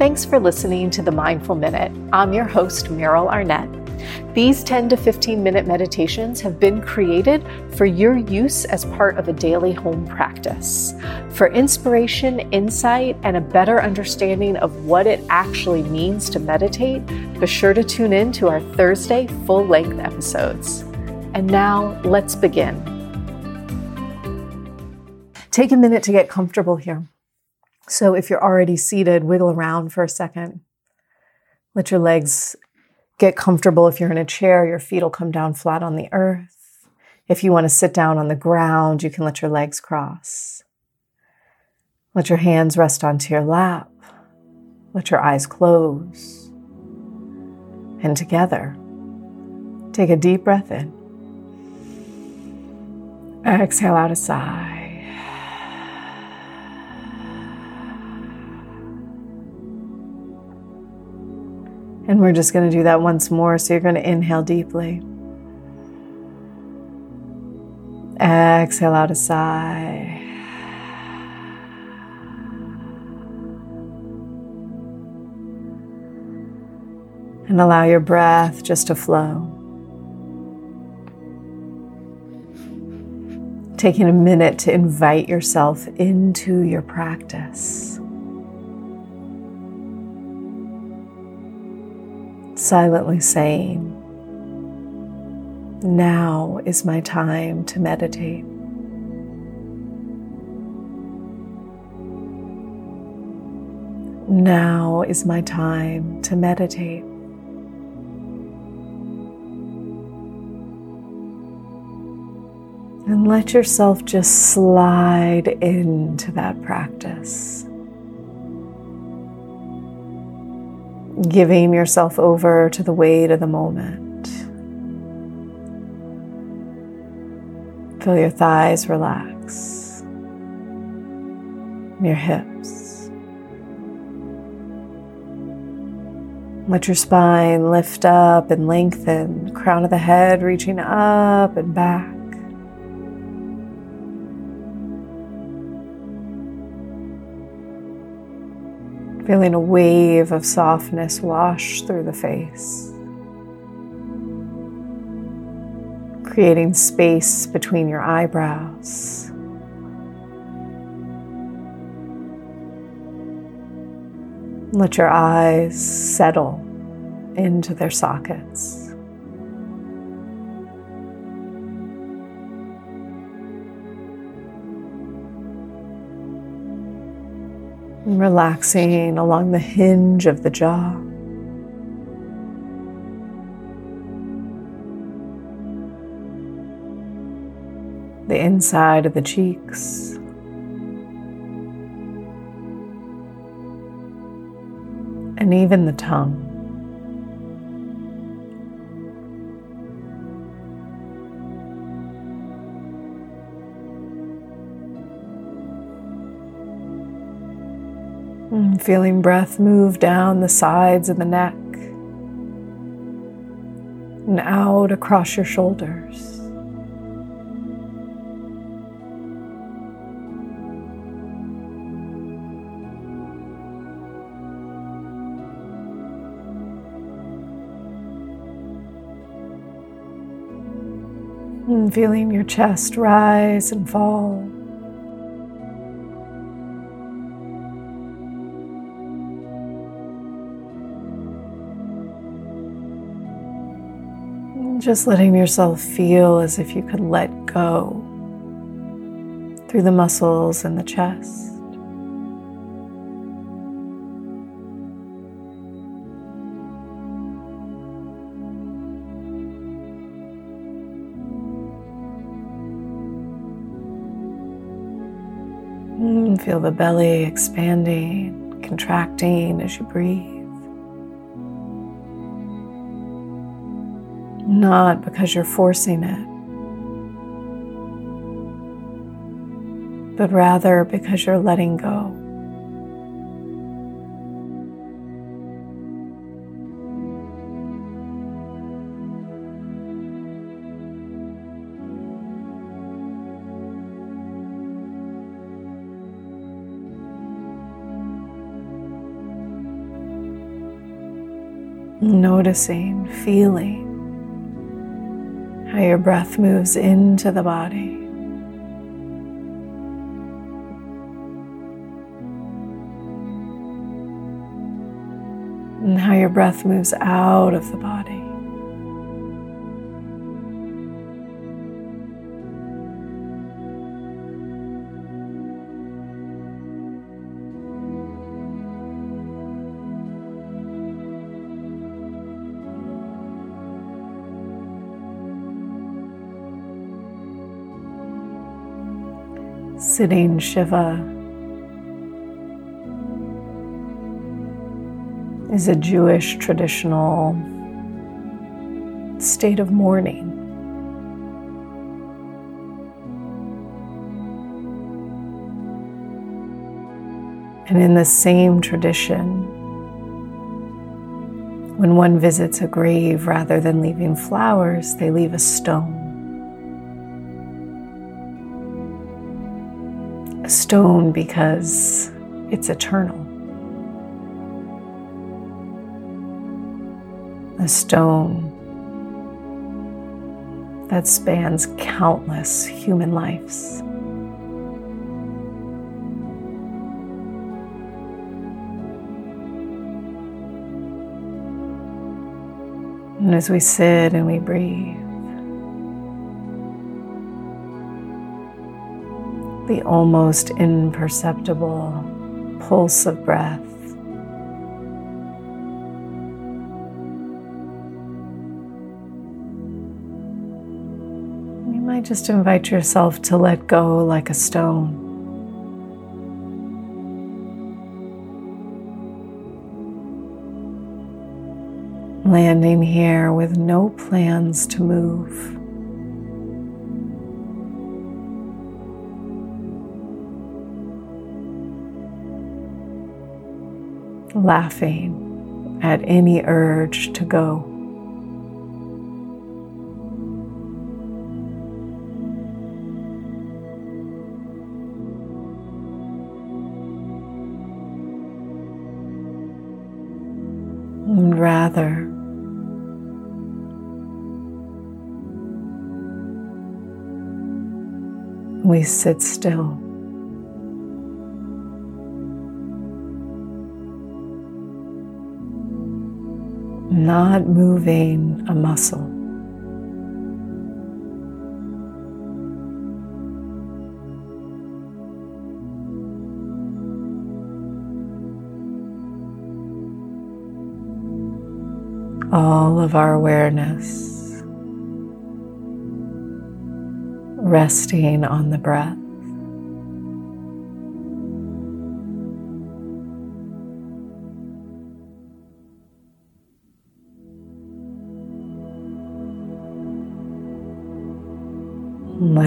Thanks for listening to the Mindful Minute. I'm your host, Meryl Arnett. These 10 to 15 minute meditations have been created for your use as part of a daily home practice. For inspiration, insight, and a better understanding of what it actually means to meditate, be sure to tune in to our Thursday full length episodes. And now let's begin. Take a minute to get comfortable here. So if you're already seated, wiggle around for a second. Let your legs get comfortable. If you're in a chair, your feet will come down flat on the earth. If you want to sit down on the ground, you can let your legs cross. Let your hands rest onto your lap. Let your eyes close. And together, take a deep breath in. Exhale out a sigh. And we're just going to do that once more. So you're going to inhale deeply. Exhale out a sigh. And allow your breath just to flow. Taking a minute to invite yourself into your practice. Silently saying, Now is my time to meditate. Now is my time to meditate. And let yourself just slide into that practice. Giving yourself over to the weight of the moment. Feel your thighs relax, your hips. Let your spine lift up and lengthen, crown of the head reaching up and back. Feeling a wave of softness wash through the face, creating space between your eyebrows. Let your eyes settle into their sockets. Relaxing along the hinge of the jaw. The inside of the cheeks. And even the tongue. Feeling breath move down the sides of the neck and out across your shoulders. And feeling your chest rise and fall. Just letting yourself feel as if you could let go through the muscles in the chest. Mm, feel the belly expanding, contracting as you breathe. Not because you're forcing it, but rather because you're letting go. Noticing, feeling how your breath moves into the body. And how your breath moves out of the body. Sitting Shiva is a Jewish traditional state of mourning. And in the same tradition, when one visits a grave, rather than leaving flowers, they leave a stone. Stone because it's eternal. A stone that spans countless human lives. And as we sit and we breathe, the almost imperceptible pulse of breath. You might just invite yourself to let go like a stone. Landing here with no plans to move. Laughing at any urge to go. Rather, we sit still. Not moving a muscle. All of our awareness resting on the breath.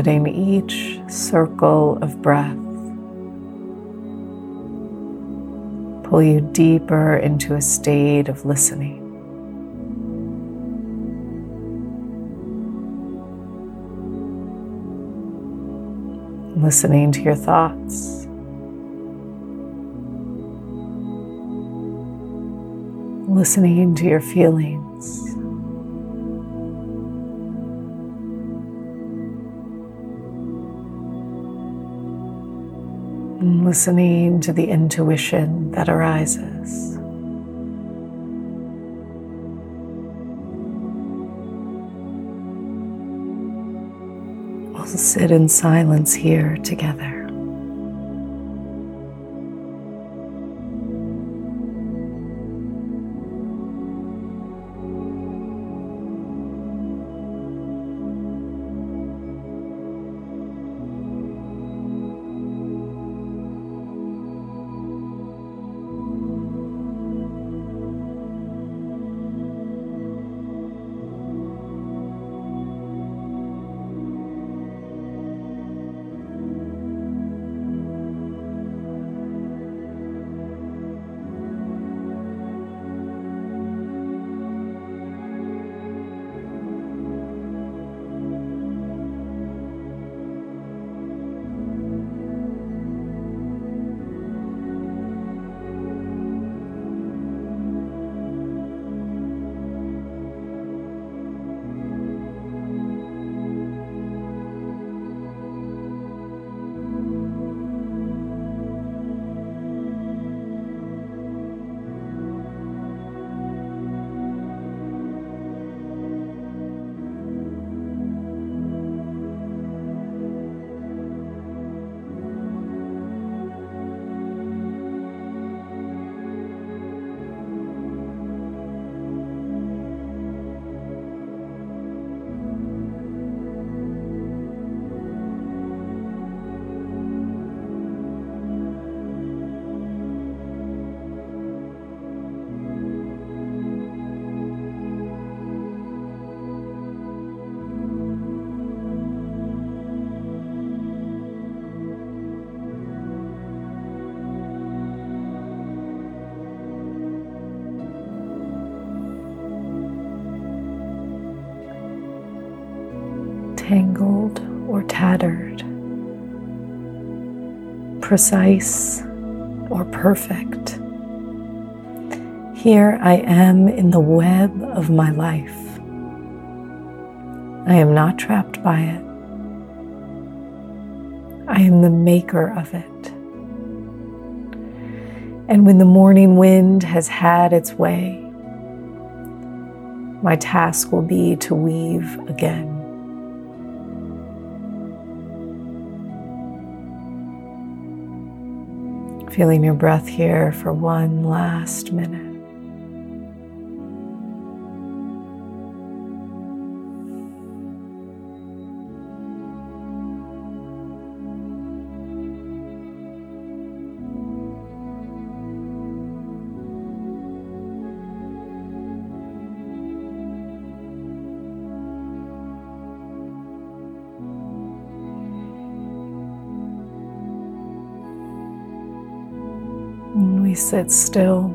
Letting each circle of breath pull you deeper into a state of listening. Listening to your thoughts. Listening to your feelings. Listening to the intuition that arises. We'll sit in silence here together. Tangled or tattered, precise or perfect. Here I am in the web of my life. I am not trapped by it. I am the maker of it. And when the morning wind has had its way, my task will be to weave again. Feeling your breath here for one last minute. We sit still.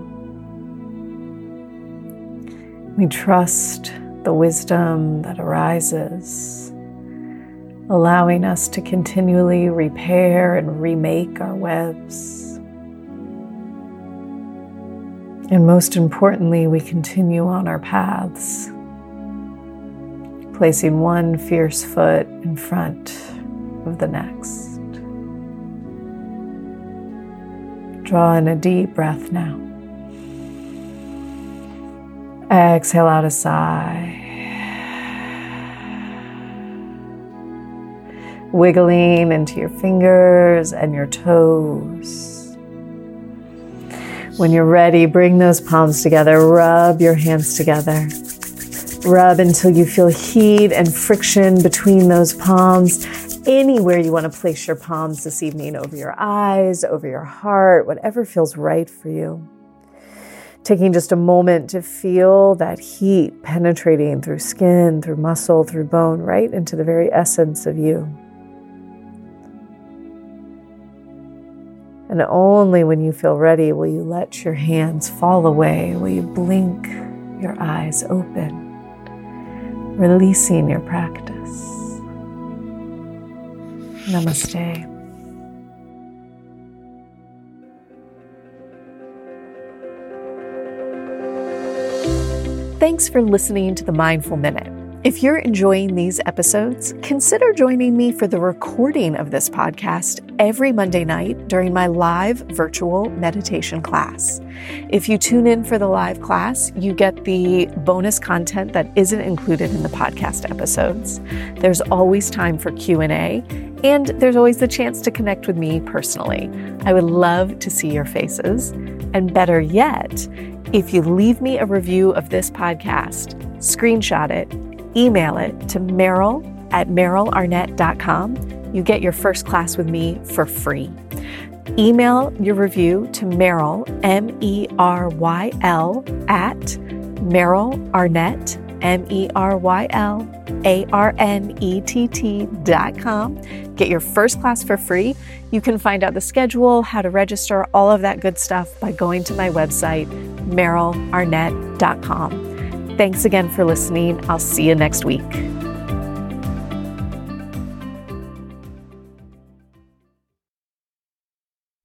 We trust the wisdom that arises, allowing us to continually repair and remake our webs. And most importantly, we continue on our paths, placing one fierce foot in front of the next. Draw in a deep breath now. Exhale out a sigh. Wiggling into your fingers and your toes. When you're ready, bring those palms together, rub your hands together. Rub until you feel heat and friction between those palms anywhere you want to place your palms this evening over your eyes, over your heart, whatever feels right for you. Taking just a moment to feel that heat penetrating through skin, through muscle, through bone, right into the very essence of you. And only when you feel ready will you let your hands fall away, will you blink your eyes open, releasing your practice. Namaste. Thanks for listening to the Mindful Minute. If you're enjoying these episodes, consider joining me for the recording of this podcast every Monday night during my live virtual meditation class. If you tune in for the live class, you get the bonus content that isn't included in the podcast episodes. There's always time for Q&A, and there's always the chance to connect with me personally. I would love to see your faces, and better yet, if you leave me a review of this podcast, screenshot it email it to Meryl at merylarnett.com. You get your first class with me for free. Email your review to Meryl, M E R Y L, at Meryl Arnett, M E R Y L A R N E T T dot com. Get your first class for free. You can find out the schedule, how to register, all of that good stuff by going to my website, merylarnett.com. Thanks again for listening. I'll see you next week.